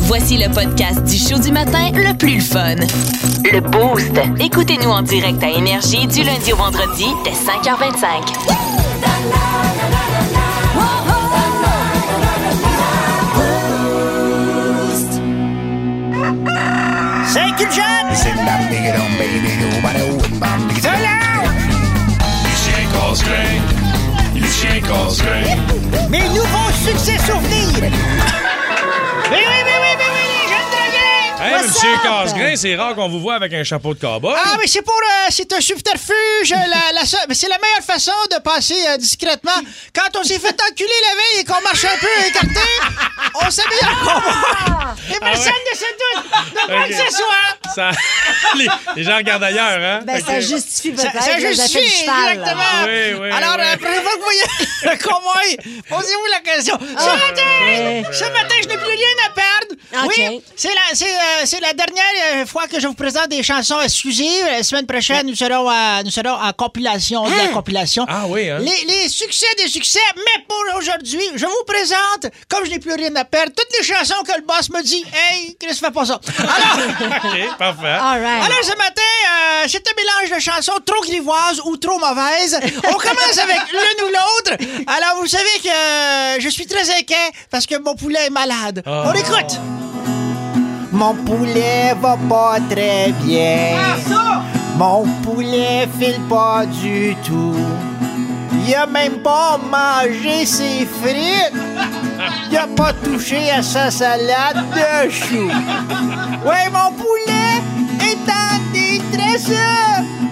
Voici le podcast du show du matin le plus fun. Le Boost. Écoutez-nous en direct à Énergie du lundi au vendredi dès 5h25. C'est que jeune! Mes nouveaux succès souvenirs! Oui, oui, oui, oui, oui, oui, les jeunes drogués! Hey, What's monsieur up? Casgrain, c'est rare qu'on vous voit avec un chapeau de cowboy. Ah, mais c'est pour. euh, c'est un subterfuge. la, la seule- mais c'est la meilleure façon de passer euh, discrètement. Quand on s'est fait enculer la veille et qu'on marche un peu écarté, on s'habille en cowboy. Et personne ne se doute de quoi Ah que ce soit. Ça... les, les gens regardent ailleurs, hein? Ben, ça justifie Ça, peut-être ça justifie, exactement. Oui, oui, Alors, oui. la prochaine fois que vous voyez le convoi, posez-vous la question. Ce matin, ouais. ce matin, je n'ai plus rien à perdre. Oui, c'est la, c'est, euh, c'est la dernière euh, fois que je vous présente des chansons exclusives. La semaine prochaine, nous serons, à, nous serons en compilation, de la compilation. Ah oui, hein? Les, les succès des succès, mais pour aujourd'hui, je vous présente, comme je n'ai plus rien à perdre, toutes les chansons que le boss me dit. Hey, Chris, fais pas ça. Alors, parfait. All right. alors, ce matin, euh, c'est un mélange de chansons trop grivoises ou trop mauvaises. On commence avec l'une ou l'autre. Alors, vous savez que euh, je suis très inquiet parce que mon poulet est malade. Ah. On écoute. Mon poulet va pas très bien. Mon poulet file pas du tout. Il a même pas mangé ses frites. Il a pas touché à sa salade de chou. Ouais, mon poulet est en détresse.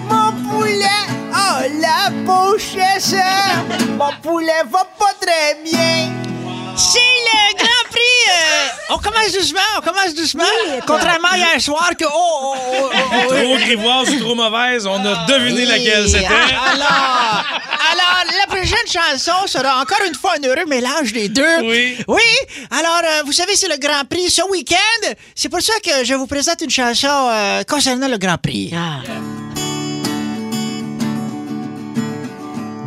Mon poulet a la pochette. Mon poulet va pas très bien. C'est le Grand Prix. euh, on commence doucement, on commence doucement. Contrairement à hier soir que... Oh, oh, oh, oh, oh, Trop grivoise ou trop mauvaise, on a deviné laquelle c'était. Ah, Alors, alors, la prochaine chanson sera encore une fois un heureux mélange des deux. Oui. Oui. Alors, euh, vous savez, c'est le Grand Prix ce week-end. C'est pour ça que je vous présente une chanson euh, concernant le Grand Prix. Ah.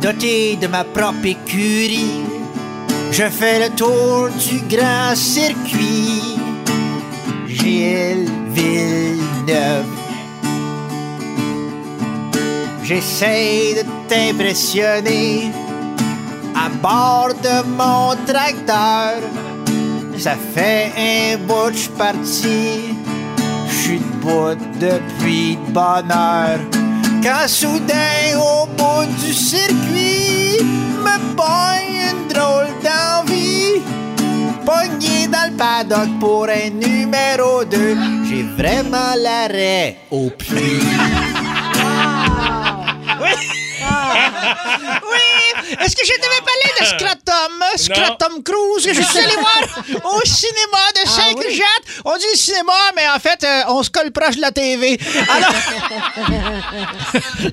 Doté de ma propre écurie, je fais le tour du grand circuit. Gilles Villeneuve. J'essaie de t'impressionner à bord de mon tracteur. Ça fait un bout parti. Je suis debout depuis de bonne heure. Quand soudain, au bout du circuit, me pogne une drôle d'envie. Pogné dans le paddock pour un numéro 2. J'ai vraiment l'arrêt au puits. Oui! Est-ce que je devais parler de Scratum? Scratum Cruise, que je suis allé voir au cinéma de Saint-Jacques. On dit cinéma, mais en fait, euh, on se colle proche de la TV. Alors,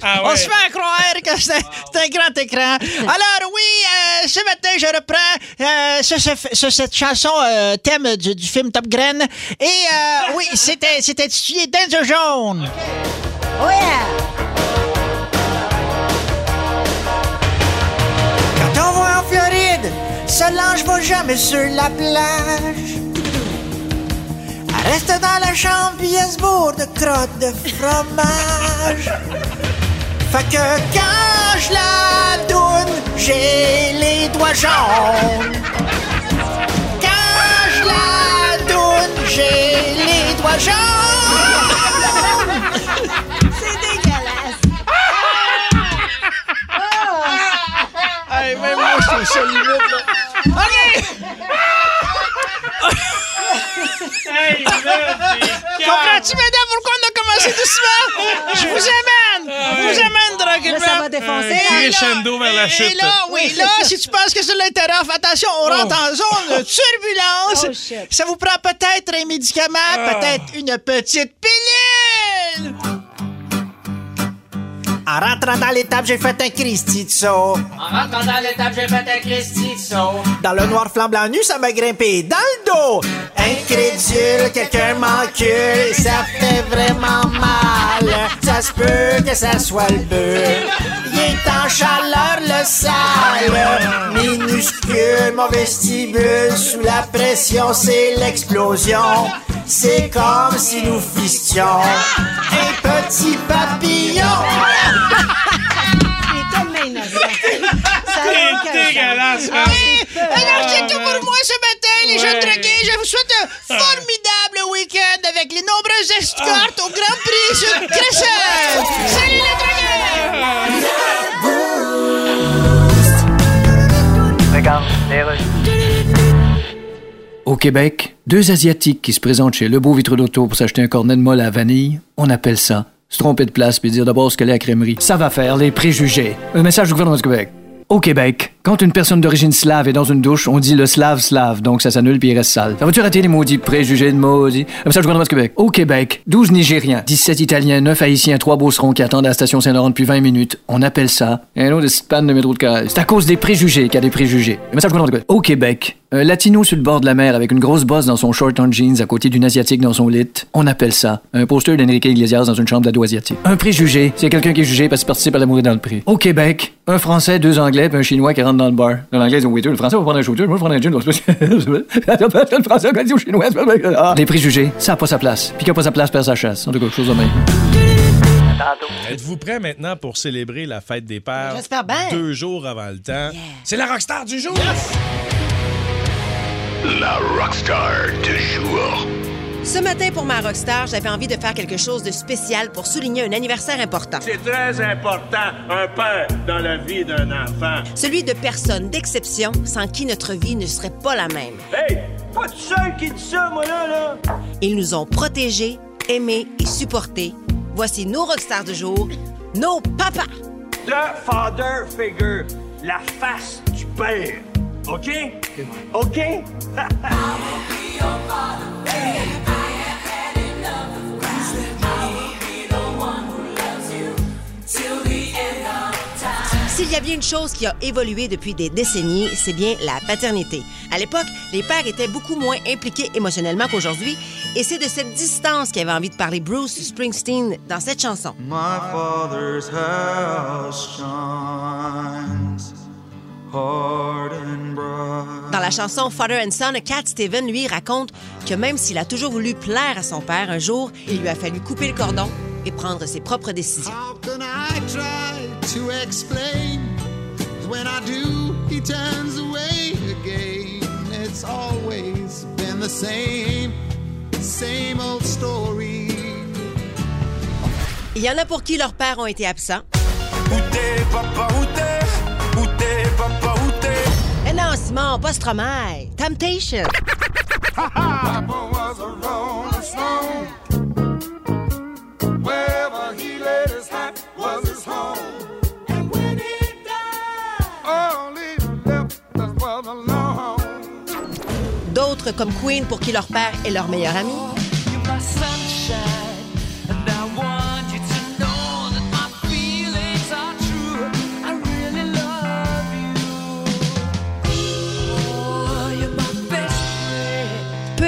Ah on se fait croire que c'est un grand écran. Alors oui, euh, ce matin, je reprends euh, ce- ce- ce- cette chanson euh, thème du, du film Top Gun. Et euh, oui, c'était c'était intitulé Danger Zone. Oh yeah! Solange va jamais sur la plage. Reste dans la chambre puis elle bourre de crottes de fromage. Fait que quand je la doune, j'ai les doigts jaunes. Quand je la doune, j'ai les doigts jaunes. Hey, même moi, je trouve ça limite, là. OK! Hey, Comprends-tu, mesdames, pourquoi on a commencé doucement? Je vous amène! Je vous amène Là, ça va tranquillement. défoncer. Un crescendo vers la chute. Et là, oui, là, si tu penses que c'est l'intérêt, fais attention, on rentre en zone de turbulence. Oh. Ça vous prend peut-être un médicament, Ah. peut-être une petite pilule. En rentrant dans l'étape, j'ai fait un Christy de saut. En rentrant dans l'étape, j'ai fait un Christy de saut. Dans le noir flambant nu, ça m'a grimpé dans le dos. Incrédule, quelqu'un m'encule, ça fait vraiment mal. Ça se peut que ça soit le beurre. Il est en chaleur, le sale. Minuscule, mon vestibule, sous la pression, c'est l'explosion. C'est comme si nous fistions petit papillon. Il est tellement innocent. Ça a C'est dégueulasse, Ah, man. c'est peur. Alors, c'est tout pour moi ce matin, les jeunes drogués. Je vous souhaite un formidable week-end avec les nombreuses escortes au Grand Prix sur Crescent. Salut les drogués! Au Québec, deux Asiatiques qui se présentent chez Le Beau Vitre d'Auto pour s'acheter un cornet de molle à vanille, on appelle ça se tromper de place puis dire d'abord ce qu'elle est à crèmerie. Ça va faire les préjugés. Un message du gouvernement du Québec. Au Québec, quand une personne d'origine slave est dans une douche, on dit le slave slave, donc ça s'annule puis il reste sale. Ça va-tu rater les maudits préjugés de maudits? Un message du gouvernement du Québec. Au Québec, 12 Nigériens, 17 Italiens, 9 Haïtiens, 3 Beaucerons qui attendent à la station Saint-Laurent depuis 20 minutes. On appelle ça un autre span de métro de carré. C'est à cause des préjugés qu'il y a des préjugés. Message du gouvernement du Québec. Au Québec, un latino sur le bord de la mer avec une grosse bosse dans son short en jeans à côté d'une asiatique dans son lit, on appelle ça un poster d'Enrique Iglesias dans une chambre d'ado asiatique. Un préjugé, c'est quelqu'un qui est jugé parce qu'il participe à la dans le prix. Au Québec, un Français, deux Anglais, puis un Chinois qui rentre dans le bar. L'Anglais dit waiter, le Français va prendre un shooter, moi je vais prendre un gin. le Français a dit au Chinois. Ah. Les préjugés, ça n'a pas sa place. Puis qui n'a pas sa place perd sa chasse. En tout cas, chose de même. Êtes-vous prêt maintenant pour célébrer la fête des pères? J'espère bien. Deux jours avant le temps? C'est la rockstar du jour! La rockstar du jour. Ce matin, pour ma rockstar, j'avais envie de faire quelque chose de spécial pour souligner un anniversaire important. C'est très important, un père dans la vie d'un enfant. Celui de personnes d'exception sans qui notre vie ne serait pas la même. Hey, pas de seul qui dit ça, moi, là, là. Ils nous ont protégés, aimés et supportés. Voici nos rockstars du jour, nos papas. The father figure, la face du père. OK? OK? S'il y a bien une chose qui a évolué depuis des décennies, c'est bien la paternité. À l'époque, les pères étaient beaucoup moins impliqués émotionnellement qu'aujourd'hui, et c'est de cette distance qu'avait envie de parler Bruce Springsteen dans cette chanson. My father's house shines hard and bright. Dans la chanson Father and Son, Cat Steven, lui, raconte que même s'il a toujours voulu plaire à son père, un jour, il lui a fallu couper le cordon et prendre ses propres décisions. How can I try to explain? When I do, he turns away again. It's always been the same, same old story. Il y en a pour qui leurs pères ont été absents. Où Pas Stromae. Temptation. Papa was a rolling stone. Wherever he laid his hat was his home. And when he died, all he left us was alone. D'autres, comme Queen, pour qui leur père est leur meilleur ami.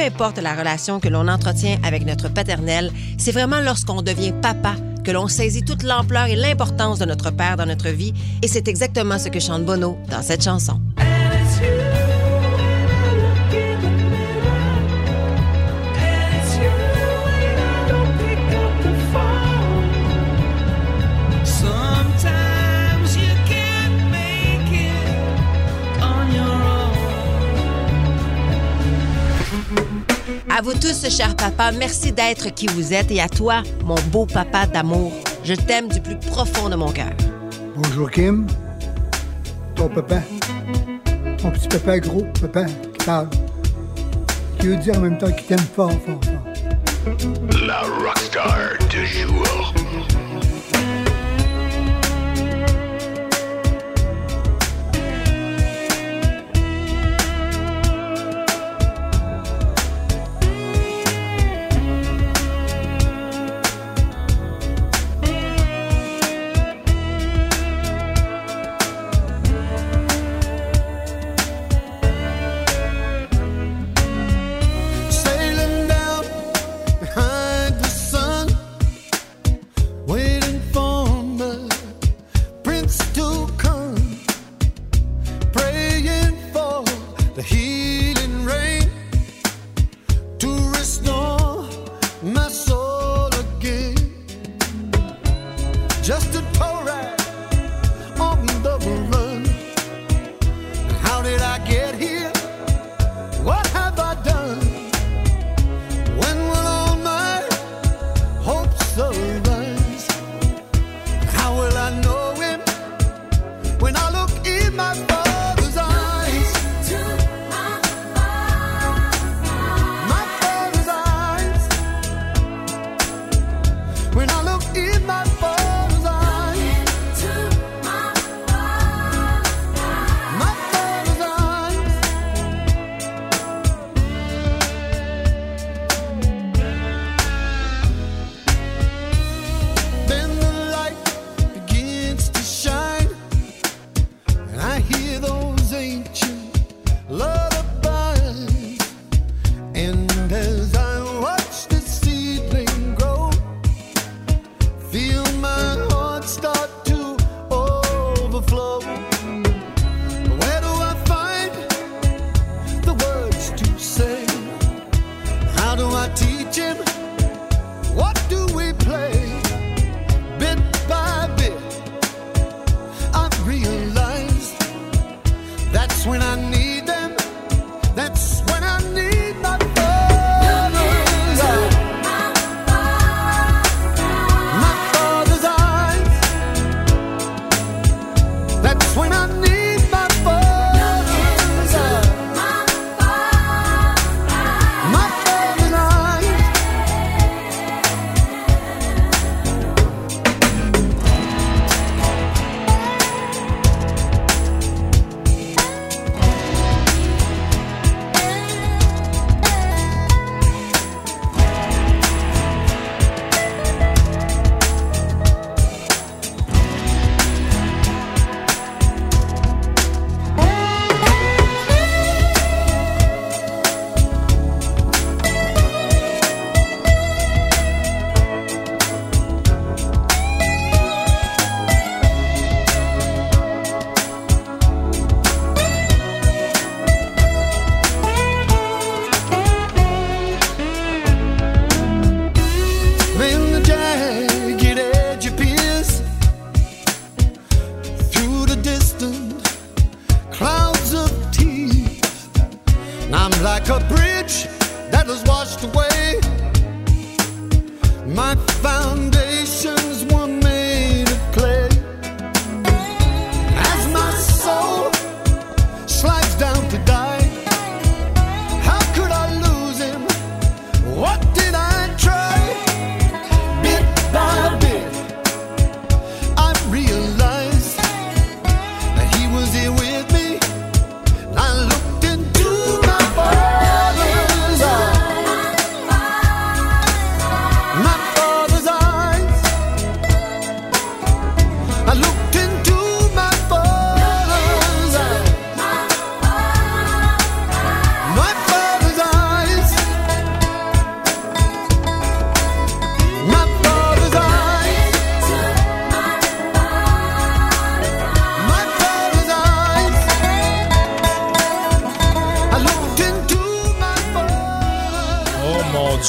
Importe la relation que l'on entretient avec notre paternel, c'est vraiment lorsqu'on devient papa que l'on saisit toute l'ampleur et l'importance de notre père dans notre vie, et c'est exactement ce que chante Bono dans cette chanson. À vous tous, chers papas, merci d'être qui vous êtes et à toi, mon beau papa d'amour. Je t'aime du plus profond de mon cœur. Bonjour Kim. Ton papa. Ton petit papa gros, papa qui parle. Qui veut dire en même temps qu'il t'aime fort, fort, fort. La rockstar du jour. to come, praying for the healing.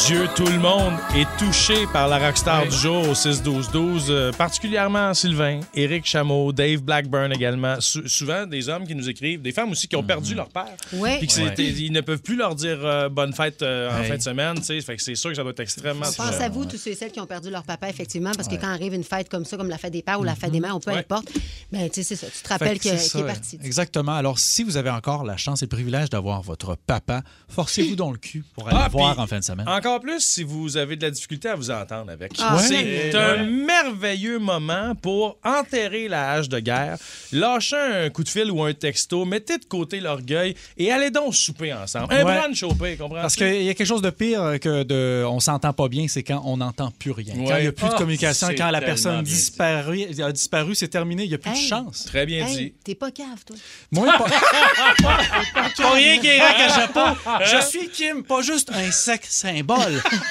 Dieu, tout le monde est touché par la rockstar du jour au 6-12-12, euh, particulièrement Sylvain, Éric Chameau, Dave Blackburn également. Sou- souvent, des hommes qui nous écrivent, des femmes aussi qui ont perdu leur père. Ouais. Puis ils ne peuvent plus leur dire euh, bonne fête euh, en fin de semaine. tu sais. Fait que c'est sûr que ça doit être extrêmement On touchant. pense à vous, tous ceux et celles qui ont perdu leur papa, effectivement, parce que quand arrive une fête comme ça, comme la fête des pères ou la fête des mères, ou peu Ouais. importe, ben, tu sais, c'est ça. Tu te rappelles qu'il est parti. Exactement. Alors, si vous avez encore la chance et le privilège d'avoir votre papa, forcez-vous dans le cul pour aller Ah, le voir puis en fin de semaine. Encore plus si vous avez de la difficulté à vous entendre avec. Ah, c'est ouais. un merveilleux moment pour enterrer la hache de guerre, lâcher un coup de fil ou un texto, mettez de côté l'orgueil et allez donc souper ensemble. Un Ouais. brunch au pire, comprends Parce qu'il y a quelque chose de pire que de on s'entend pas bien, c'est quand on n'entend plus rien. Quand il n'y a plus de Ah, communication, c'est quand la personne disparu, a disparu, c'est terminé, il n'y a plus Hey. de chance. Très bien Hey, dit. t'es pas cave, toi. Moi, pas, pas rien qui est à chapeau. Je suis Kim, pas juste un sexe symbole.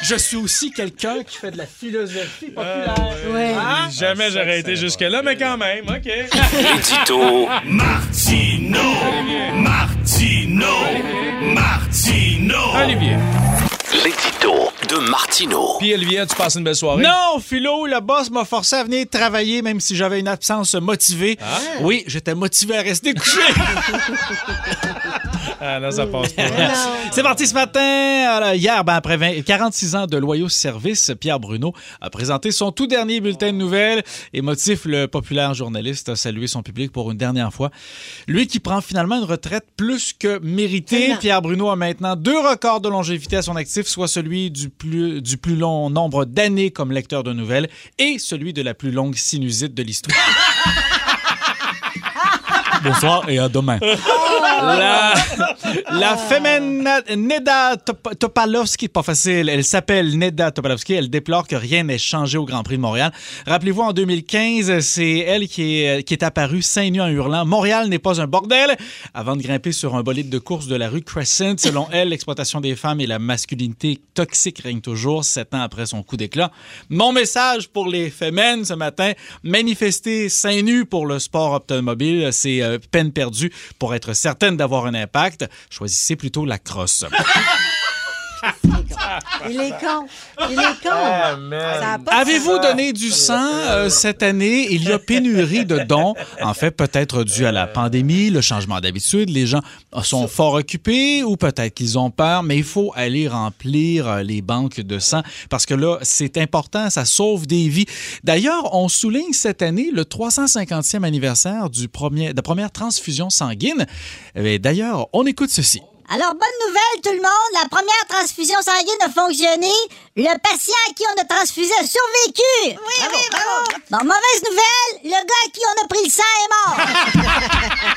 Je suis aussi quelqu'un qui fait de la philosophie populaire. Ouais. Ah, Jamais j'aurais été jusque-là, mais quand même, OK. L'édito Martino. Martino. Martino. Olivier. L'édito de Martino. Puis Olivier, tu passes une belle soirée? Non, Philo, le boss m'a forcé à venir travailler même si j'avais une absence motivée. Oui, j'étais motivé à rester couché. Ah non, ça passe pas. C'est parti ce matin. Alors, hier, ben, après 20 46 ans de loyaux services, Pierre Bruno a présenté son tout dernier bulletin de nouvelles. Émotif, le populaire journaliste a salué son public pour une dernière fois. Lui qui prend finalement une retraite plus que méritée. Pierre Bruno a maintenant deux records de longévité à son actif, soit celui du plus, du plus long nombre d'années comme lecteur de nouvelles et celui de la plus longue sinusite de l'histoire. Bonsoir et à demain. La, la fémène Neda Top- Topalowski, pas facile, elle s'appelle Neda Topalowski, elle déplore que rien n'ait changé au Grand Prix de Montréal. Rappelez-vous, en 2015, c'est elle qui est, qui est apparue seins nus en hurlant « Montréal n'est pas un bordel » avant de grimper sur un bolide de course de la rue Crescent. Selon elle, l'exploitation des femmes et la masculinité toxique règnent toujours sept ans après son coup d'éclat. Mon message pour les fémènes ce matin, manifester seins nus pour le sport automobile, c'est euh, peine perdue pour être certaine d'avoir un impact. Choisissez plutôt la crosse. Il est con. Il est con. Ah, Avez-vous donné du sang euh, cette année? Il y a pénurie de dons. En fait, peut-être dû à la pandémie, le changement d'habitude. Les gens sont fort occupés ou peut-être qu'ils ont peur, mais il faut aller remplir euh, les banques de sang parce que là, c'est important, ça sauve des vies. D'ailleurs, on souligne cette année le 350e anniversaire du premier, de la première transfusion sanguine. Et D'ailleurs, on écoute ceci. Alors, bonne nouvelle, tout le monde. La première transfusion sanguine a fonctionné. Le patient à qui on a transfusé a survécu. Oui, oui, bravo. Bon, mauvaise nouvelle, le gars à qui on a pris le sang est mort.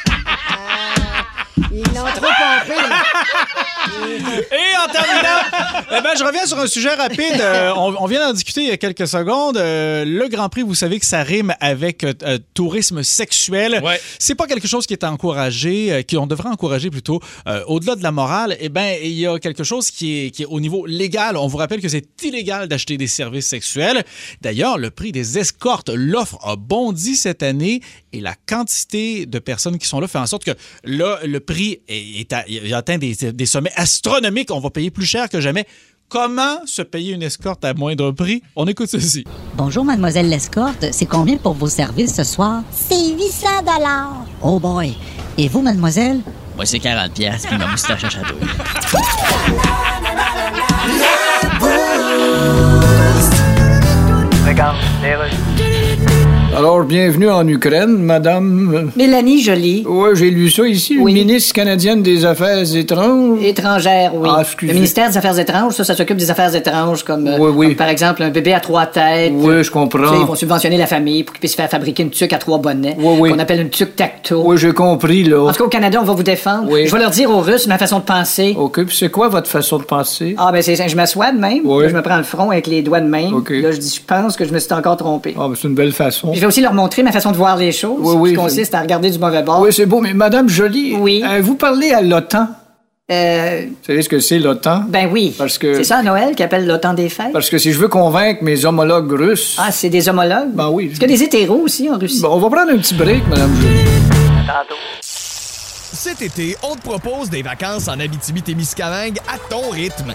Ils l'ont trop pompé. Et en terminant, eh ben, je reviens sur un sujet rapide. Euh, on, on vient d'en discuter il y a quelques secondes. Euh, le Grand Prix, vous savez que ça rime avec euh, euh, tourisme sexuel. C'est pas quelque chose qui est encouragé, euh, qu'on devrait encourager plutôt. Euh, Au-delà de la morale, eh ben, il y a quelque chose qui est, qui est au niveau légal. On vous rappelle que c'est illégal d'acheter des services sexuels. D'ailleurs, le prix des escortes, l'offre a bondi cette année et la quantité de personnes qui sont là fait en sorte que là, le prix est, est à- il atteint des, des sommets astronomiques. On va payer plus cher que jamais. Comment se payer une escorte à moindre prix? On écoute ceci. Bonjour, mademoiselle l'escorte. C'est combien pour vos services ce soir? C'est 800 dollars. Oh boy. Et vous, mademoiselle? Moi, c'est 40 pièces puis ma moustache à chatouille. Regarde, Alors, bienvenue en Ukraine, madame. Mélanie Joly. Oui, j'ai lu ça ici, une ministre canadienne des Affaires étranges. Étrangère, oui. Ah, excusez. le ministère des Affaires étranges, ça, ça s'occupe des affaires étranges, comme, euh, comme par exemple un bébé à trois têtes. Oui, je comprends. Tu sais, ils vont subventionner la famille pour qu'il puisse faire fabriquer une tuque à trois bonnets. oui. Qu'on appelle une tuque tacto. Oui, j'ai compris, là. En tout cas, au Canada, on va vous défendre. Oui. Je vais leur dire aux Russes ma façon de penser. OK, puis c'est quoi votre façon de penser? Ah, ben, c'est, je m'assois de même. Oui. Là, je me prends le front avec les doigts de même. OK. Là, je dis, je pense que je me suis encore trompé. Ah, ben, c'est une belle façon. Puis je vais aussi leur montrer ma façon de voir les choses. Oui, oui, Qui consiste à regarder du mauvais bord. Oui, c'est beau, mais madame Jolie, Oui. euh, vous parlez à l'OTAN. Euh, Vous savez ce que c'est, l'OTAN? ben oui. Parce que... C'est ça, Noël, qui appelle l'OTAN des fêtes? Parce que si je veux convaincre mes homologues russes... Ah, c'est des homologues? Ben oui. Est-ce qu'il y a des hétéros aussi en Russie? Bon, on va prendre un petit break, madame Jolie. Cet été, on te propose des vacances en Abitibi-Témiscamingue à ton rythme.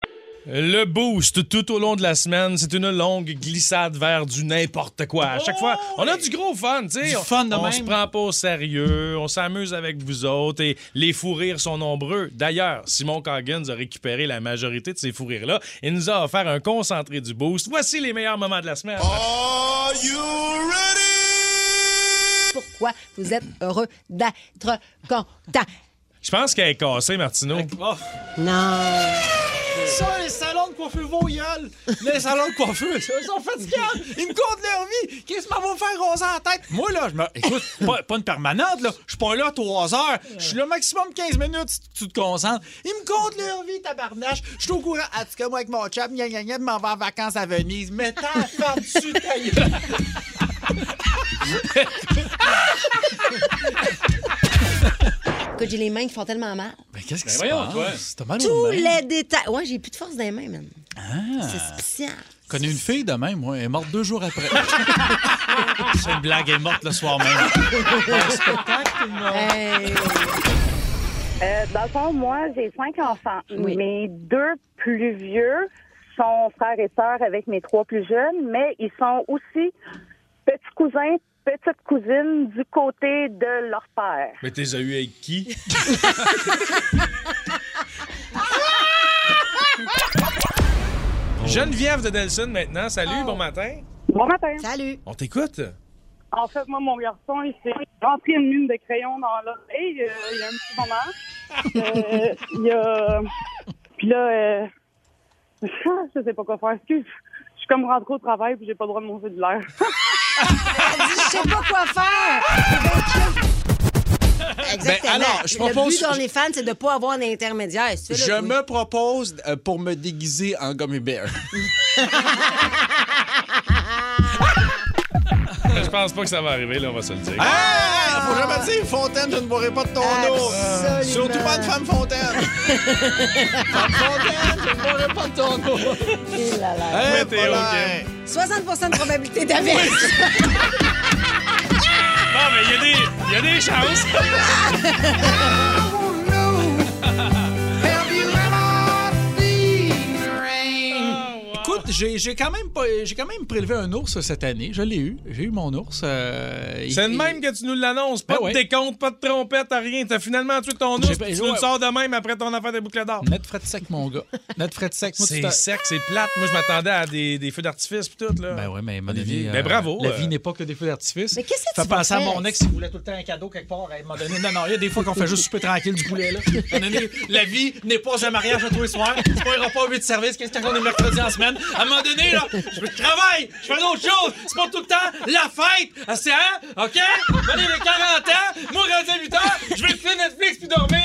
Le boost tout au long de la semaine, c'est une longue glissade vers du n'importe quoi. À chaque fois, on a du gros fun, tu sais. On- fun de On se prend pas au sérieux, on s'amuse avec vous autres et les fous rires sont nombreux. D'ailleurs, Simon Coggins a récupéré la majorité de ces fous rires-là et nous a offert un concentré du boost. Voici les meilleurs moments de la semaine. Pourquoi vous êtes heureux d'être content? Je pense qu'elle est cassée, Martineau. Non. Ça, les salons de coiffure vos gueules. Les salons de coiffure, ils sont fatigants. Ils me comptent leur vie. Qu'est-ce qu'ils vont faire roser la tête? Moi, là, je me. Écoute, pas, pas une permanente, là. Je suis pas là trois heures. Je suis là maximum 15 minutes si tu te concentres. Ils me comptent leur vie, tabarnache. Je suis au courant. En tout cas, moi, avec mon chum, gna gna gna, de m'en vais en vacances à Venise. Mais t'as par-dessus ta gueule. Écoute, j'ai les mains qui font tellement mal. Mais qu'est-ce qui Ben se voyons, passe? T'as mal aux Tous mains. les détails. Ouais, j'ai plus de force dans les mains, man. Ah. C'est spécial. Je connais une fille de même, moi. Elle est morte deux jours après. C'est une blague, elle est morte le soir même. Un spectacle, tout le monde. Euh, dans le fond, moi, j'ai cinq enfants. Oui. Mes deux plus vieux sont frères et sœurs avec mes trois plus jeunes, mais ils sont aussi petits cousins, petites cousines du côté de leur père. Mais t'es eu avec qui? Geneviève de Nelson maintenant. Salut, bon matin. Bon matin. Salut. On t'écoute? En fait, moi, mon garçon, il s'est rentré une mine de crayon dans l'oreille euh, il y a un petit moment. Euh, il y a... Puis là, euh... je sais pas quoi faire. Excuse, je suis comme rentrée au travail puis j'ai pas le droit de mon cellulaire. Je sais pas quoi faire. Exactement. Ben, alors, je Le propose- but dans les fans, c'est de pas avoir d'intermédiaire. Je oui. me propose euh, pour me déguiser en gummy bear. Je pense pas que ça va arriver, là, on va se le dire. Ah! Faut jamais dire Fontaine, je ne boirai pas de ton eau. Surtout pas de femme Fontaine. femme Fontaine, je ne boirai pas de ton eau. Et là, là. Hey, Météo, Paulin. Kim. 60% de probabilité d'averse. Non, mais il y a des- il y, a des chances. j'ai j'ai quand même pas- j'ai quand même prélevé un ours cette année. Je l'ai eu. J'ai eu mon ours. euh, C'est de même que tu nous l'annonces. Pas Ben de ouais. décompte, pas de trompette, rien. T'as finalement tué ton ours, puis tu ouais. le sors de même après ton affaire de boucle d'or. Net frais de sec, mon gars. Net frais de sec. Moi, tu C'est sec, c'est plate. Moi, je m'attendais à des, des feux d'artifice pis tout, là. Ben ouais, mais donné, ben euh, bravo, La euh. vie n'est pas que des feux d'artifice. Mais qu'est-ce que tu vas penser à mon ex, il voulait tout le temps un cadeau quelque part. Un moment donné, non, non, il y a des fois qu'on fait juste souper tranquille du poulet. Là. La vie n'est pas un mariage à tous les soirs. C'est pas un repas 8 services, qu'est-ce qu'on est mercredi en semaine. À un moment donné, là, je travaille, je fais d'autres choses. C'est pas tout le temps la fête. Ah, c'est hein? OK? Venez les 40 ans, moi, rendu à 8 heures, je vais écouter Netflix puis dormir.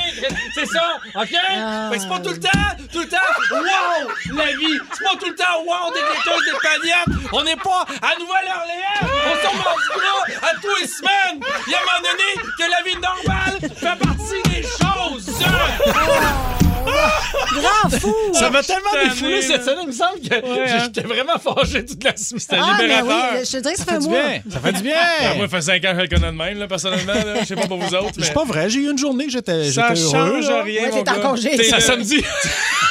C'est ça, OK? Fait que c'est pas tout le temps, tout le temps, wow, la vie. C'est pas tout le temps, wow, des laiteuses, des pagnettes. On n'est pas à Nouvelle-Orléans. On s'en mange gras à tous les semaines. Il y a un moment donné que la vie normale fait partie des choses. Grand fou! Ça m'a tellement défoulé cette scène, il me semble que Ouais, hein? j'étais vraiment fâché toute la semaine. C'était Ah, mais libérateur. oui, je te dirais que ça, Ça fait du bien. Ça fait du bien. Ah, moi, ça fait 5 ans que je le connais de même, là, personnellement. là. Je sais pas pour vous autres, mais. C'est pas vrai, j'ai eu une journée, j'étais Ça j'étais heureux. change là. rien. Ouais, en congé. T'es le- samedi.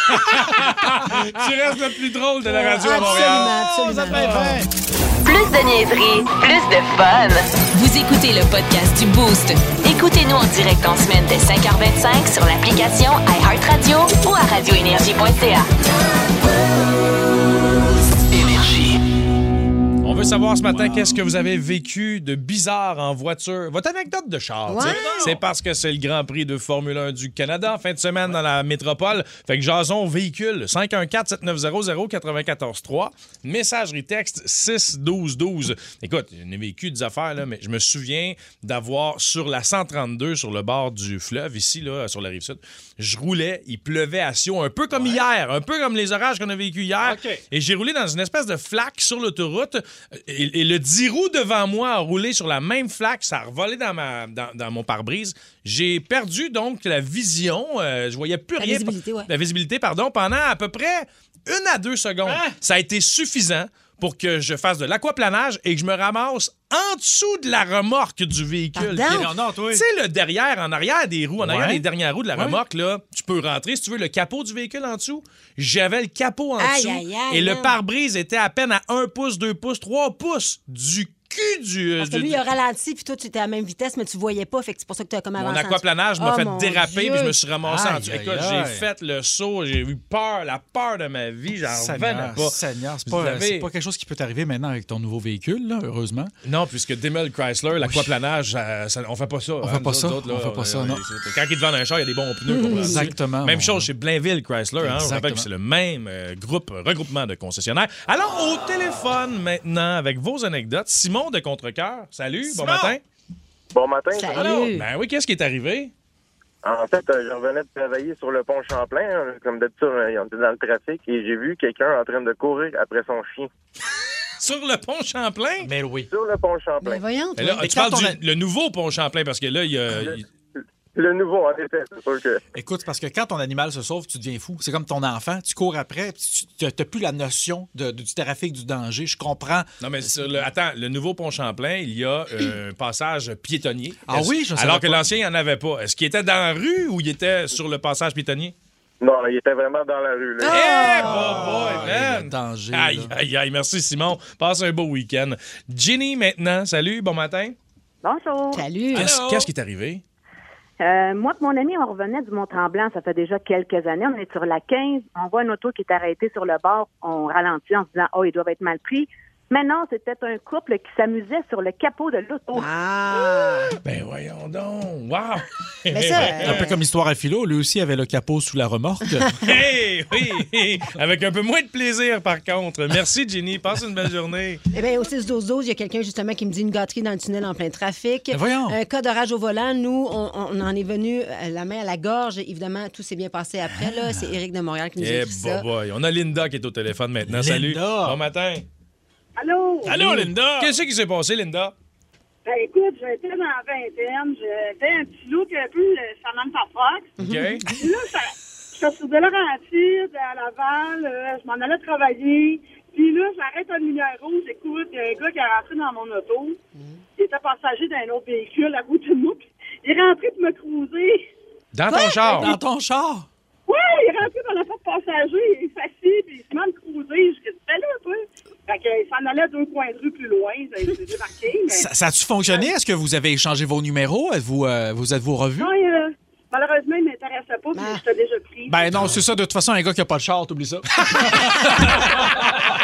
tu restes le plus drôle de la radio à Montréal. Absolument, absolument. Plus de niaiserie, plus de fun. Vous écoutez le podcast du Boost. Écoutez-nous en direct en semaine dès 5h25 sur l'application iHeartRadio ou à radioénergie.ca. veut savoir ce matin qu'est-ce que vous avez vécu de bizarre en voiture? Votre anecdote de char, c'est parce que c'est le Grand Prix de Formule 1 du Canada en fin de semaine dans la métropole. Fait que Jason véhicule 514-7900-943. Messagerie texte 61212. Écoute, j'en ai vécu des affaires, là, mais je me souviens d'avoir sur la 132, sur le bord du fleuve, ici, là, sur la rive sud, je roulais, il pleuvait à Sion, un peu comme hier, un peu comme les orages qu'on a vécu hier. Et j'ai roulé dans une espèce de flaque sur l'autoroute. Et, et le 10 roues devant moi a roulé sur la même flaque. Ça a revolé dans, ma, dans, dans mon pare-brise. J'ai perdu donc la vision. Euh, je voyais plus La rien. visibilité, ouais. La visibilité, pardon, pendant à peu près une à deux secondes. Hein? Ça a été suffisant pour que je fasse de l'aquaplanage et que je me ramasse en dessous de la remorque du véhicule. Tu sais, le derrière, en arrière des roues, en arrière des dernières roues de la Ouais. remorque, là, tu peux rentrer si tu veux le capot du véhicule en dessous. J'avais le capot en Aïe, dessous. aïe, aïe, et le pare-brise était à peine à 1 pouce, 2 pouces, 3 pouces du cul du. Parce que du- lui, il a ralenti, puis toi, tu étais à la même vitesse, mais tu voyais pas. Fait que c'est pour ça que tu as comme mon avancé. en aquaplanage m'a Oh, fait mon déraper puis je me suis ramassé en Écoute, j'ai fait le saut, j'ai eu peur, la peur de ma vie, j'en revenais pas. Seigneur, c'est pas, pas quelque chose qui peut t'arriver maintenant avec ton nouveau véhicule, là, heureusement. Non, puisque Demel Chrysler, l'aquaplanage, on fait pas ça. On hein, fait pas ça, on fait pas ça, non. Quand ils te vendent un char, il y a des bons pneus. Exactement, Même mon chose chez Blainville Chrysler. Hein, je rappelle Exactement. que c'est le même euh, groupe, regroupement de concessionnaires. Alors, au téléphone maintenant, avec vos anecdotes, Simon de Contrecoeur. Salut, bon Simon! matin. Bon matin. Salut. Alors, ben oui, qu'est-ce qui est arrivé? En fait, euh, je revenais de travailler sur le pont Champlain. hein, Comme d'habitude, euh, on était dans le trafic et j'ai vu quelqu'un en train de courir après son chien. Sur le pont Champlain? Mais oui. Sur le pont Champlain. Voyons, Mais là, Mais tu parles du a- le nouveau pont Champlain, parce que là, il y a... il- Le nouveau, en effet, c'est sûr que... Écoute, parce que quand ton animal se sauve, tu deviens fou. C'est comme ton enfant, tu cours après, puis tu n'as plus la notion de- du trafic, du danger. Je comprends. Non, mais sur le, attends, le nouveau pont Champlain, il y a euh, un passage piétonnier. Ah oui, je savais Alors que l'ancien, il n'y en avait pas. Est-ce qu'il était dans la rue ou il était sur le passage piétonnier? Non, il était vraiment dans la rue. Là. Eh, boy, man! le danger, Aïe, là. aïe, aïe. Merci, Simon. Passe un beau week-end. Ginny, maintenant. Salut, bon matin. Bonjour. Salut. Qu'est-ce qu'est-ce qui est arrivé? Euh, moi et mon ami, on revenait du Mont-Tremblant, ça fait déjà quelques années. On est sur la 15, on voit une auto qui est arrêtée sur le bord, on ralentit en se disant, oh, ils doivent être mal pris. Mais non, c'était un couple qui s'amusait sur le capot de l'auto. Ah! Ben voyons donc. Wow! Mais ça, Un peu comme histoire à philo, lui aussi avait le capot sous la remorque. Hey, oui, avec un peu moins de plaisir, par contre. Merci, Ginny. Passe une belle journée. Eh bien, au 6-12-12, il y a quelqu'un justement qui me dit une gâterie dans le tunnel en plein trafic. Ben voyons. Un cas d'orage au volant. Nous, on, on en est venu euh, la main à la gorge. Évidemment, tout s'est bien passé après. là. C'est Éric de Montréal qui nous a Eh, écrit ça. boy, boy. On a Linda qui est au téléphone maintenant. Salut. Bon matin. Allô? Allô, Linda! Qu'est-ce qui s'est passé, Linda? Ben écoute, j'étais dans la vingtaine, j'étais un petit look un peu euh, Samantha Fox. OK. Puis là, j'étais sur de Laurentides, à Laval, euh, je m'en allais travailler. Puis là, j'arrête un lumière rouge, écoute, il y a un gars qui est rentré dans mon auto. Il était passager d'un autre véhicule à côté de moi. il est rentré pour me cruiser. Dans ton char? Dans ton char? Ouais, il est rentré dans la porte passager, il est assis, puis il se met à me cruiser. Je dis, fais là, toi. Fait qu'il s'en allait deux coins de rue plus loin, ça s'est débarqué. Mais... Ça, ça a-tu fonctionné? Est-ce que vous avez échangé vos numéros? Êtes-vous, euh, vous êtes-vous revus? Non, pas, puis j'étais déjà pris. Ben non, c'est ça. De toute façon, un gars qui a pas de char, t'oublies ça.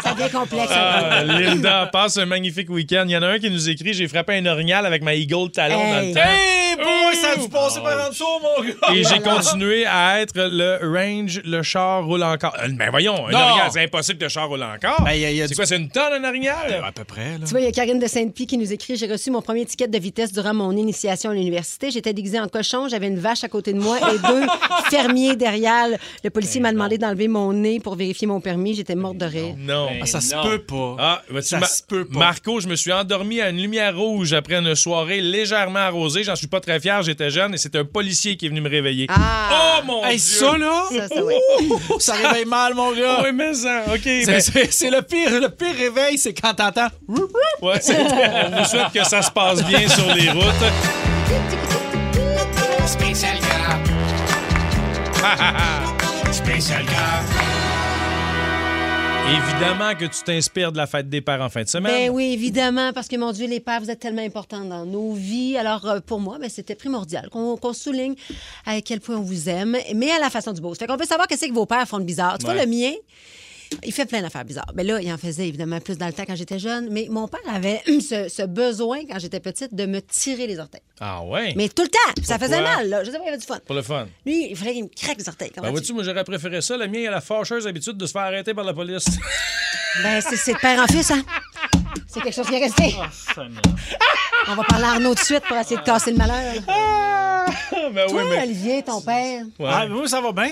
Ça devient complexe. Ah, Linda, passe un magnifique week-end. Il y en a un qui nous écrit J'ai frappé un orignal avec ma Eagle Talon dans le Hey. temps. Hey, boy, ça a dû passer par en dessous, mon gars! Et j'ai continué à être le range, le char roule encore. Euh, Mais voyons, un orignal, c'est impossible que le char roule encore. Ben, c'est du- quoi, c'est une tonne, un orignal? À peu près, là. Tu vois, il y a Karine de Sainte-Pie qui nous écrit J'ai reçu mon premier ticket de vitesse durant mon initiation à l'université. J'étais déguisée en cochon, j'avais une vache à côté de moi et deux fermiers derrière. Le policier m'a demandé d'enlever mon nez pour vérifier mon permis. J'étais morte de rire. Non. Ah, ça se peut pas. Ah, Ça Ma- se peut pas. Marco, je me suis endormi à une lumière rouge après une soirée légèrement arrosée. J'en suis pas très fier, j'étais jeune et c'est un policier qui est venu me réveiller. Ah! Oh mon Hey, Dieu! ça, là? Ça, ça, ouais. Ça réveille mal, mon gars. Oui, mais ça, OK. C'est- ben- C'est c'est le pire, le pire réveil, c'est quand t'entends. Ouais, c'est- on vous souhaite que ça se passe bien sur les routes. Spécial gras. Spécial. Évidemment que tu t'inspires de la fête des pères en fin de semaine. Ben oui, évidemment, parce que mon Dieu, les pères, vous êtes tellement importants dans nos vies. Alors, euh, pour moi, ben, c'était primordial qu'on souligne à quel point on vous aime, mais à la façon du beau. Fait qu'on veut savoir qu'est-ce que vos pères font de bizarre. Tu vois, le mien, il fait plein d'affaires bizarres. Mais là, il en faisait évidemment plus dans le temps quand j'étais jeune. Mais mon père avait ce, ce besoin, quand j'étais petite, de me tirer les orteils. Ah ouais? Mais tout le temps. Puis Ça faisait mal, là. Je sais pas, il y avait du fun. Pour le fun. Lui, il fallait qu'il me craque les orteils. Comment Ben, tu- vois-tu, moi, j'aurais préféré ça. Le mien, il a la fâcheuse habitude de se faire arrêter par la police. Ben, c'est c'est de père en fils, hein? C'est quelque chose qui est resté. On va parler à Arnaud tout de suite pour essayer de casser le malheur. là. ben Toi, oui, mais. Olivier, ton père. Ouais. Ah, moi, ça va bien?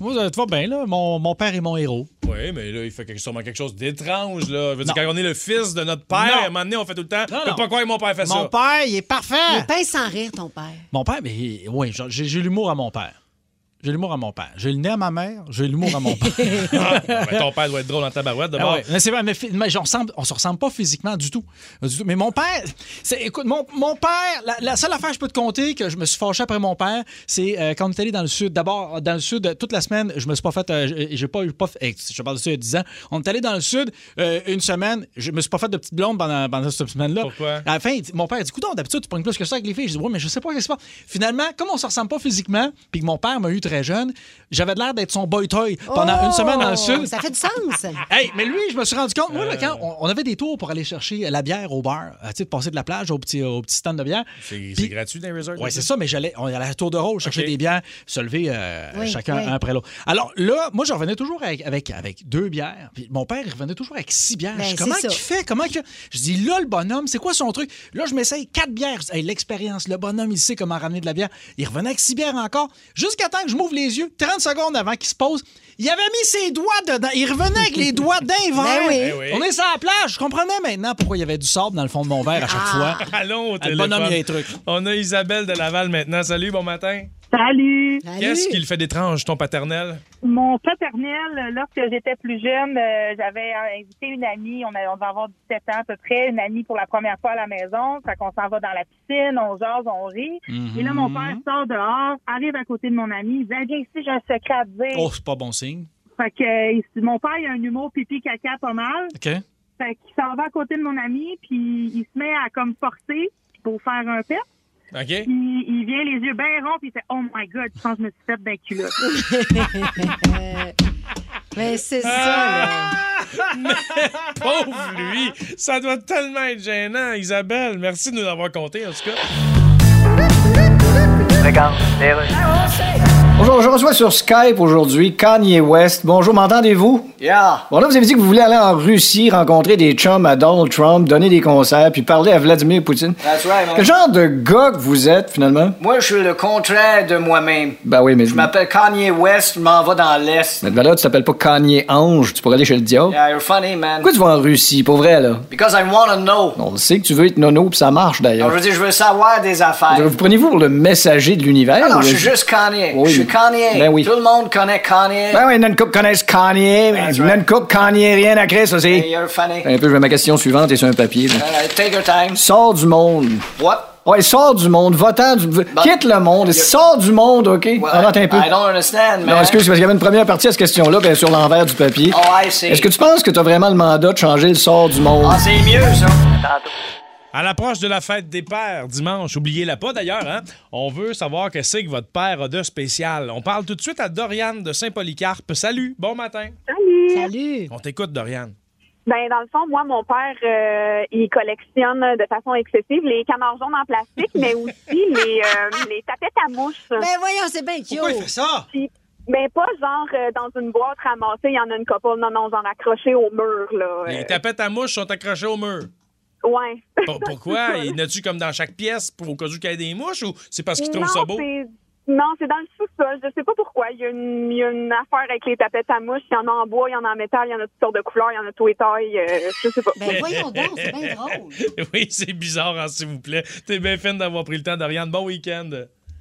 Moi, ça va bien, là. Mon, mon père est mon héros. Oui, mais là, il fait quelque- sûrement quelque chose d'étrange, là. Je veux dire, quand on est le fils de notre père, Non. à un moment donné, on fait tout le temps. Non, Je peux non. pas croire que mon père fait Mon ça. père, il est parfait. Il pince sans rire, ton père. Mon père, mais oui, j'ai j'ai l'humour à mon père. J'ai l'humour à mon père. J'ai le nez à ma mère, j'ai l'humour à mon père. Ah, ben, ton père doit être drôle en tabarouette, Ah d'abord. ouais, mais c'est vrai, mais, on, on se ressemble pas physiquement du tout. Du tout. Mais mon père, c'est, écoute, mon, mon père, la, la seule affaire que je peux te compter que je me suis fâché après mon père, c'est euh, quand on est allé dans le sud. D'abord, dans le sud, toute la semaine, je me suis pas fait, euh, j'ai- pas eu, pas fait- je parle de ça il y a 10 ans. On est allé dans le sud euh, une semaine, je me suis pas fait de petite blonde pendant, pendant cette semaine-là. Pourquoi? À la fin, mon père dit, écoute, d'habitude, tu prends plus que ça avec les filles. Je dis, ouais, mais je sais pas ce qui se passe. Finalement, comme on se ressemble pas physiquement, puis que mon père m'a eu très jeune, j'avais l'air d'être son boy toy pendant une semaine dans le sud. Oh, Ça fait du sens. Hey, mais lui, je me suis rendu compte, moi, là, Euh. quand on, on avait des tours pour aller chercher la bière au bar, euh, tu sais, de passer de la plage au petit, au petit stand de bière. C'est gratuit dans les resorts? Oui, c'est ça, mais j'allais, on allait à la tour de rôle, chercher des bières, se lever euh, Oui, chacun oui. un après l'autre. Alors là, moi, je revenais toujours avec, avec, avec deux bières. Puis mon père, il revenait toujours avec six bières. Ben, Je dis, c'est comment il fait? Comment il fait? Je dis, là, le bonhomme, c'est quoi son truc? Là, je m'essaye quatre bières. Je dis, Hey, l'expérience, le bonhomme, il sait comment ramener de la bière. Il revenait avec six bières encore, jusqu'à temps que je m'ouvre les yeux, 30 secondes avant qu'il se pose. Il avait mis ses doigts dedans. Il revenait avec les doigts d'un verre. oui. Ben oui. On est sur la plage. Je comprenais maintenant pourquoi il y avait du sable dans le fond de mon verre à chaque fois. Allons au Le téléphone. bonhomme, il y a des trucs. On a Isabelle de Laval maintenant. Salut, bon matin. Salut! Salut. Qu'est-ce qu'il fait d'étrange, ton paternel? Mon paternel, lorsque j'étais plus jeune, euh, j'avais euh, invité une amie, on, a- on devait avoir 17 ans à peu près, une amie pour la première fois à la maison. Fait qu'on s'en va dans la piscine, on jase, on rit. Et là, mon père sort dehors, arrive à côté de mon ami, il dit Ah, Viens ici, j'ai un secret à te dire. Oh, c'est pas bon signe. Fait que euh, mon père, il a un humour pipi-caca pas mal. OK. Fait qu'il s'en va à côté de mon ami, puis il se met à comme forcer pour faire un pet. Il vient les yeux bien ronds, puis il fait Oh my God, je pense que je me suis fait d'un culotte. Mais c'est ça, là. Pauvre lui! Ça doit tellement être gênant, Isabelle. Merci de nous l'avoir conté, en tout cas. Regarde, les rues. Bonjour, je reçois sur Skype aujourd'hui Kanye West. Bonjour, m'entendez-vous? Yeah. Bon, là, vous avez dit que vous voulez aller en Russie, rencontrer des chums à Donald Trump, donner des concerts, puis parler à Vladimir Poutine. That's right, man. Quel genre de gars que vous êtes, finalement? Moi, je suis le contraire de moi-même. Ben oui, mais... Je m'appelle Kanye West, je m'en vais dans l'Est. Mais là, tu t'appelles pas Kanye Ange, tu pourrais aller chez le diable. Yeah, you're funny, man. Pourquoi tu vas en Russie, pour vrai, là? Because I wanna know. On le sait que tu veux être nono, puis ça marche, d'ailleurs. je veux dire, je veux savoir des affaires. Vous prenez-vous pour le messager de l'univers? Ah non, je suis juste Kanye. Oui. Kanye. Ben oui. Tout le monde connaît Kanye. Ben oui, il y en a une couple qui connaissent Kanye, mais il y en a right. une couple Kanye, rien à créer, ça, c'est... Hey, you're funny. Un peu, je mets ma question suivante et sur un papier. là. Alright, take your time. Sors du monde. What? Ouais, sors du monde, va-t'en, du- quitte le monde, sors du monde, OK? Well, Alors, attends un peu. I don't understand, man. Non, excuse, parce qu'il y avait une première partie à cette question-là, bien sur l'envers du papier. Oh, I see. Est-ce que tu penses que tu as vraiment le mandat de changer le sort du monde? Ah, c'est mieux, ça. À l'approche de la fête des pères dimanche, oubliez-la pas d'ailleurs, hein? on veut savoir que c'est que votre père a de spécial. On parle tout de suite à Doriane de Saint-Polycarpe. Salut, bon matin. Salut! Salut! On t'écoute, Doriane. Ben, dans le fond, moi, mon père, euh, il collectionne de façon excessive les canards jaunes en plastique, mais aussi les, euh, les tapettes à mouches. Ben voyons, c'est bien cute. Pourquoi il fait ça? Puis, ben, pas genre euh, dans une boîte ramassée, il y en a une couple. Non, non, genre accroché au mur, là. Les tapettes à mouches sont accrochées au mur. Ouais. Pour- pourquoi? Y en a-tu comme dans chaque pièce pour au cas où qu'il y ait des mouches ou c'est parce qu'ils trouvent Non, ça beau? c'est- Non, c'est dans le sous-sol. Je sais pas pourquoi. Il y, a une, il y a une affaire avec les tapettes à mouches. Il y en a en bois, il y en a en métal, il y en a toutes sortes de couleurs, il y en a tous les tailles. euh, je sais pas. Ben voyons donc, c'est bien drôle. oui, c'est bizarre, hein, s'il vous plaît. T'es bien fine d'avoir pris le temps, Doriane. Bon week-end.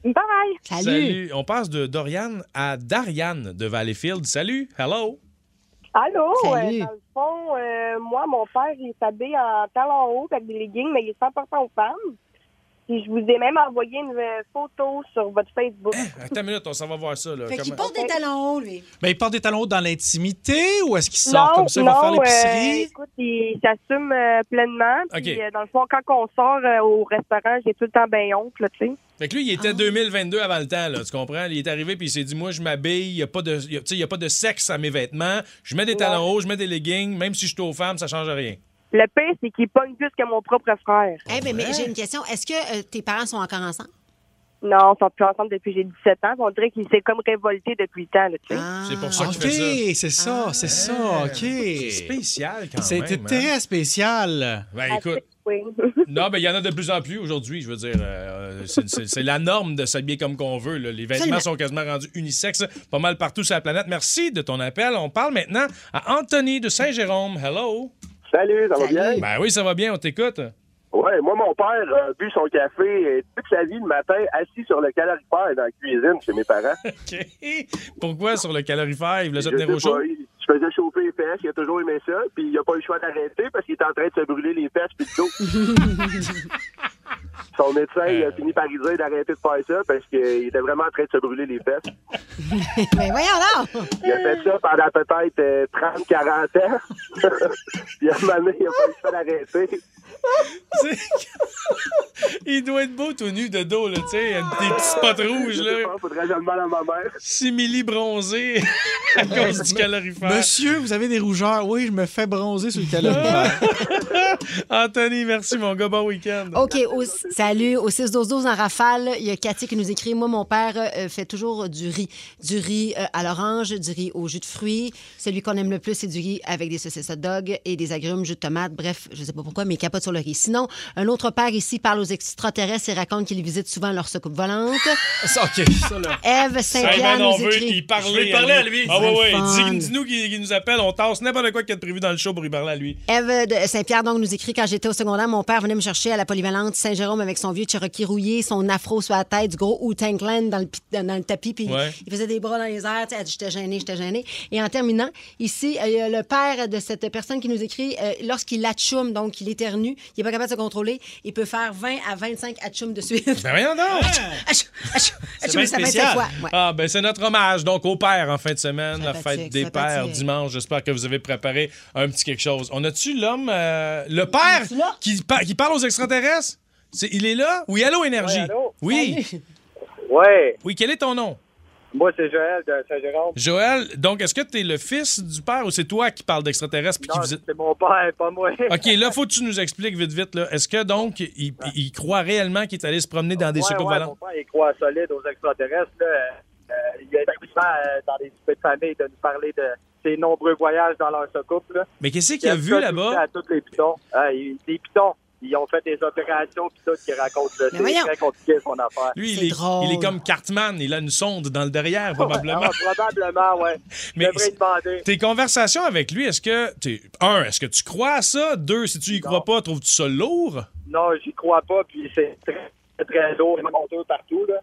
Bye bye. Salut. On passe de Doriane à Dariane de Valleyfield. Salut. Hello. Allô? Salut. euh, dans le fond, euh, moi, mon père, il s'habille en talons hauts avec des leggings, mais il est 100% aux femmes. Puis je vous ai même envoyé une photo sur votre Facebook. Attends une minute, on s'en va voir ça. Là. Fait qu'il Comment- porte des talons hauts, lui. Mais il porte des talons hauts dans l'intimité ou est-ce qu'il sort comme ça, il va faire euh, l'épicerie? écoute, il s'assume euh, pleinement. Puis, euh, dans le fond, quand on sort euh, au restaurant, j'ai tout le temps bien honte, là, tu sais. Fait que lui, il était Ah. 2022 avant le temps, là, tu comprends? Il est arrivé puis il s'est dit, moi, je m'habille, il n'y a, pas de- il y a- tu sais, il y a pas de sexe à mes vêtements, je mets des talons hauts, je mets des leggings, même si je suis aux femmes, ça change rien. Le pire, c'est qu'il pogne plus que mon propre frère. Eh ben, mais j'ai une question. Est-ce que euh, tes parents sont encore ensemble? Non, ils sont plus ensemble depuis que j'ai 17 ans. On dirait qu'il s'est comme révolté depuis le temps, là, tu sais. C'est pour ça OK, qu'il fait ça. c'est ça, c'est ça, OK. C'est spécial quand même. C'était hein. très spécial. Ben écoute, Oui. non, ben il y en a de plus en plus aujourd'hui, je veux dire. euh, c'est- la norme de s'habiller comme qu'on veut. là. Les vêtements sont quasiment rendus unisexes pas mal partout sur la planète. Merci de ton appel. On parle maintenant à Anthony de Saint-Jérôme. Hello. Salut, ça va bien? Ben oui, ça va bien, on t'écoute. Ouais, moi, mon père a bu son café euh, toute sa vie le matin, assis sur le calorifère dans la cuisine chez mes parents. OK. Pourquoi sur le calorifère? Il voulait se tenir au chaud? Je faisais chauffer les fesses, il a toujours aimé ça, puis il a pas eu le choix d'arrêter parce qu'il était en train de se brûler les fesses puis le dos. Son médecin il a fini par lui dire d'arrêter de faire ça parce qu'il était vraiment en train de se brûler les fesses. Mais voyons donc! Il a fait ça pendant peut-être euh, 30-40 ans. puis à un moment donné, il a pas eu le choix d'arrêter. Il doit être beau tout nu de dos, là, tu sais, des petits spots rouges, Je sais là. pas, faudrait je demande à ma mère. Simili bronzé à cause du calorifère. Monsieur, vous avez des rougeurs. Oui, je me fais bronzer sur le calorifère. Anthony, merci, mon gars. Bon week-end. OK, au- salut. Au 6-12-12 en rafale, il y a Cathy qui nous écrit Moi, mon père euh, fait toujours du riz. Du riz euh, à l'orange, du riz au jus de fruits. Celui qu'on aime le plus, c'est du riz avec des saucisses hot dog et des agrumes, jus de tomate. Bref, je sais pas pourquoi, mais il capote sur le riz. Sinon, un autre père ici parle aux extraterrestres et raconte qu'il visite souvent leur soucoupe volante. Ça, OK, ça, là. Eve Hey, Saint-Pierre man, on nous veut écrit. y parler, Je parler à lui. Ah, ouais, ouais. Dis- Dis-nous qu'il qu'il nous appelle. On tasse n'importe quoi qu'il y a de prévu dans le show pour y parler à lui. Eve de Saint-Pierre donc nous écrit quand j'étais au secondaire, mon père venait me chercher à la polyvalente Saint-Jérôme avec son vieux Cherokee rouillé, son afro sur la tête, du gros Wu-Tang dans le, pi- dans le tapis, puis Ouais. il faisait des bras dans les airs. J'étais gênée, j'étais gênée. Et en terminant, ici, euh, il y a le père de cette personne qui nous écrit, euh, lorsqu'il atchoum, donc il éternue, il n'est pas capable de se contrôler, il peut faire 20 à 25 atchoum de suite. Ben voyons donc! Achou, bien ça fait spécial. cinq fois. Ouais. Ah, ben c'est notre hommage donc au père en fin de semaine, la fête des pères dimanche. J'espère que vous avez préparé un petit quelque chose. On a-tu l'homme, euh, le père qui, par- qui parle aux extraterrestres? Il est là? Oui, allô, Énergie? Ouais, allô? Oui. Ouais, Oui, quel est ton nom? Moi c'est Joël de Saint-Jérôme. Joël, donc est-ce que tu es le fils du père ou c'est toi qui parle d'extraterrestres puis qui visite? c'est mon père, pas moi. OK, là, faut que tu nous expliques vite, vite. Est-ce que donc, il, il croit réellement qu'il est allé se promener dans des soucoupes ouais, mon père, il croit solide aux extraterrestres. Là. Euh, il y a euh, dans les soupers de famille de nous parler de ses nombreux voyages dans leur. Là. Mais qu'est-ce qu'il a vu là-bas? À tous les pitons. Ah, il- les pitons. Ils ont fait des opérations pis tout qui racontent. Mais C'est très compliqué son affaire. Lui, il est, il est comme Cartman, il a une sonde dans le derrière, probablement. Ah, probablement, ouais. Mais demander. Tes conversations avec lui, est-ce que. t'es- Un, est-ce que tu crois à ça? Deux, si tu y crois pas, trouves-tu ça lourd? Non, j'y crois pas, puis c'est très, très, lourd, monteux partout, là.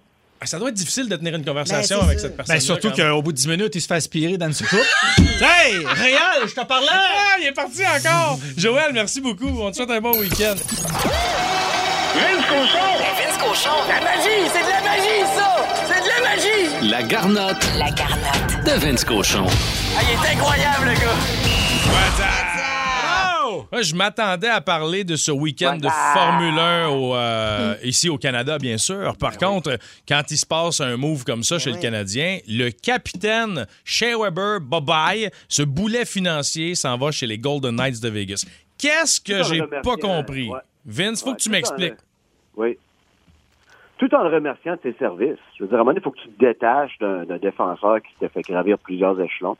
Ah, Ça doit être difficile de tenir une conversation Ben, avec sûr. cette personne. Ben, surtout qu'au bout de 10 minutes, il se fait aspirer dans une soucoupe. hey, Réal, je te parlais! Ah, il est parti encore! Joël, merci beaucoup. On te souhaite un bon week-end. Vince Cochon! Vince Cochon! La magie! C'est de la magie, ça! C'est de la magie! La garnotte La garnotte. de Vince Cochon. Ah, il est incroyable, le gars! Moi, je m'attendais à parler de ce week-end de Formule 1 au, euh, ici au Canada, bien sûr. Par contre, quand il se passe un move comme ça chez le Canadien, le capitaine Shea Weber, bye-bye, ce boulet financier s'en va chez les Golden Knights de Vegas. Qu'est-ce que j'ai pas compris? ouais. Vince, faut Ouais, que tu en- m'expliques. Oui. Tout en le remerciant de ses services. Je veux dire, à un moment donné, il faut que tu te détaches d'un d'un défenseur qui t'a fait gravir plusieurs échelons.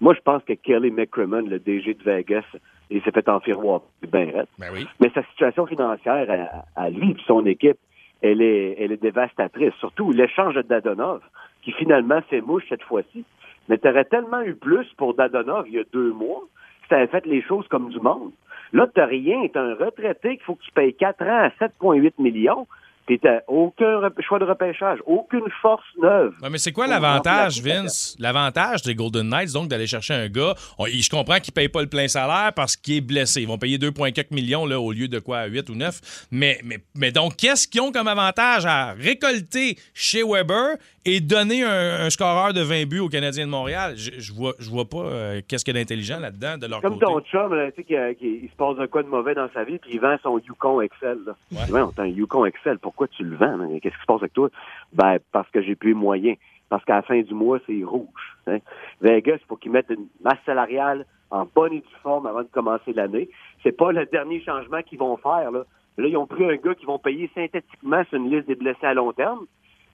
Moi, je pense que Kelly McCrimmon, le DG de Vegas, il s'est fait enfiroir bien. Ben oui. Mais sa situation financière à, à lui et son équipe, elle est, elle est dévastatrice. Surtout l'échange de Dadonov, qui finalement fait mouche cette fois-ci. Mais tu aurais tellement eu plus pour Dadonov il y a deux mois si tu avais fait les choses comme du monde. Là, tu rien. Tu un retraité qu'il faut que tu payes 4 ans à 7,8 millions. Tu aucun choix de repêchage, aucune force neuve. Ouais, mais c'est quoi l'avantage, Vince? L'avantage des Golden Knights, donc, d'aller chercher un gars. on- je comprends qu'ils ne payent pas le plein salaire parce qu'il est blessé. Ils vont payer 2,4 millions là, au lieu de quoi, 8 ou 9. Mais, mais, mais donc, qu'est-ce qu'ils ont comme avantage à récolter chez Weber et donner un, un scoreur de 20 buts aux Canadiens de Montréal? Je, je vois, je vois pas euh, qu'est-ce qu'il y a d'intelligent là-dedans de leur Comme côté. ton chum, là, tu sais, qui, a- qui- il se passe un quoi de mauvais dans sa vie, puis il vend son Yukon Excel. Là. Ouais. on t'a un Yukon Excel, pourquoi tu le vends? Qu'est-ce qui se passe avec toi? Ben, parce que j'ai plus les moyens. Parce qu'à la fin du mois, c'est rouge. hein. Vegas, il faut qu'ils mettent une masse salariale en bonne et due forme avant de commencer l'année. C'est pas le dernier changement qu'ils vont faire. Là. là, ils ont pris un gars qu'ils vont payer synthétiquement sur une liste des blessés à long terme.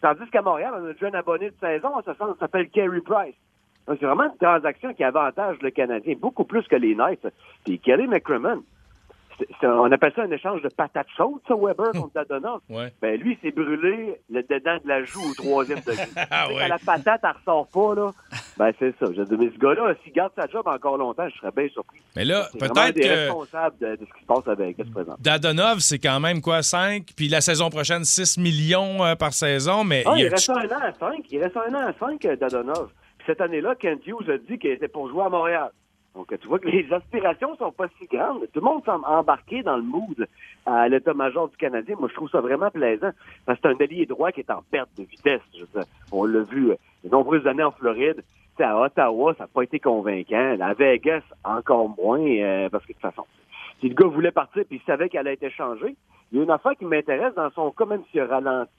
Tandis qu'à Montréal, on a déjà un abonné de saison, ça s'appelle- Carey Price. C'est vraiment une transaction qui avantage le Canadien, beaucoup plus que les Knights. Puis Kelly McCrimmon, on appelle ça un échange de patates chaudes, ça, Weber contre Dadonov. Ouais. Ben lui, il s'est brûlé le dedans de la joue au troisième degré. Ah ouais. Quand la patate, elle ressort pas, là, ben c'est ça. Je dis, mais ce gars-là, s'il garde sa job encore longtemps, je serais bien surpris. Mais là, peut-être que responsables de, de ce qui se passe avec ce présent. Dadonov, c'est quand même quoi, 5? Puis la saison prochaine, 6 millions euh, par saison. Mais Ah, il reste un an à 5. Il reste un an à 5, Dadonov. Puis cette année-là, Kent Hughes a dit qu'il était pour jouer à Montréal. Donc, tu vois que les aspirations sont pas si grandes. Tout le monde semble embarqué dans le mood à l'état-major du Canadien. Moi, je trouve ça vraiment plaisant. Parce que c'est un allié droit qui est en perte de vitesse. On l'a vu euh, de nombreuses années en Floride. Tu sais, à Ottawa, ça n'a pas été convaincant. À Vegas, encore moins. euh, parce que de toute façon, si le gars voulait partir puis il savait qu'elle allait être échangée, il y a une affaire qui m'intéresse dans son cas, même s'il a ralenti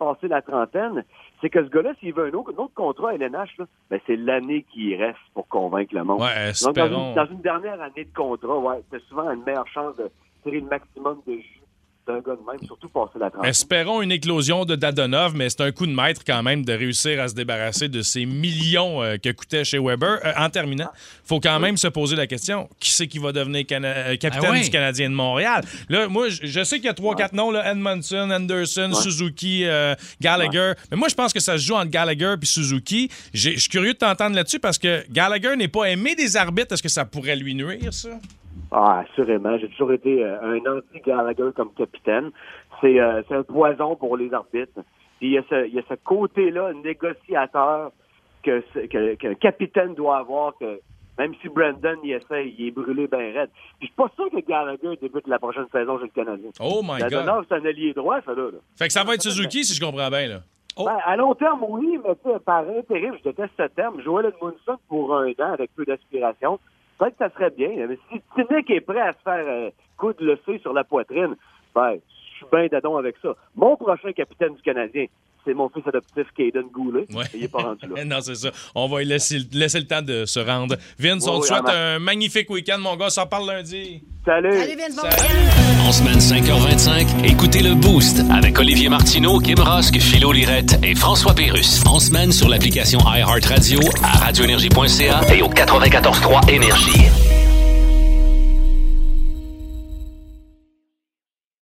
passé la trentaine, c'est que ce gars-là, s'il veut un autre, un autre contrat à LNH, là, ben, c'est l'année qui reste pour convaincre le monde. Ouais, Donc, dans une, dans une dernière année de contrat, ouais, souvent une meilleure chance de tirer le maximum de jus d'un gars de même, surtout passer la trentaine. Espérons une éclosion de Dadonov, mais c'est un coup de maître quand même de réussir à se débarrasser de ces millions euh, que coûtait chez Weber. Euh, en terminant, faut quand même se poser la question qui c'est qui va devenir cana- euh, capitaine Ah ouais. du Canadien de Montréal? Là, moi, je, je sais qu'il y a trois, quatre noms là, Edmondson, Anderson, Suzuki, euh, Gallagher. Mais moi, je pense que ça se joue entre Gallagher et Suzuki. Je suis curieux de t'entendre là-dessus parce que Gallagher n'est pas aimé des arbitres. Est-ce que ça pourrait lui nuire, ça? Ah, assurément. J'ai toujours été euh, un anti-Gallagher comme capitaine. C'est euh, c'est un poison pour les arbitres. Puis il y a ce, il y a ce côté-là, négociateur, que c'est- que- qu'un capitaine doit avoir, que même si Brandon y essaie, il est brûlé bien raide. Puis je suis pas sûr que Gallagher débute la prochaine saison chez le Canadien. Oh my God. C'est un allié droit, ça, là. Fait que ça va être Suzuki, si je comprends bien. Là. Ben, à long terme, oui, mais tu sais, par intérim, je déteste ce terme. Joel Edmondson pour un an avec peu d'aspiration. Peut-être que ça serait bien. Mais si Tinick est prêt à se faire euh, coup de le sur la poitrine, ben, suis bien dadon avec ça. Mon prochain capitaine du Canadien, c'est mon fils adoptif Caden Goulet. Ouais. Il est pas rendu là. non, c'est ça. On va lui laisser, laisser le temps de se rendre. Vince, on te oui, souhaite un magnifique week-end, mon gars. On s'en parle lundi. Salut. En semaine 5h25, écoutez le Boost avec Olivier Martineau, Kim Rosk, Philo Lirette et François Pérus. En semaine sur l'application iHeartRadio, à radioénergie.ca et au 94.3 Énergie.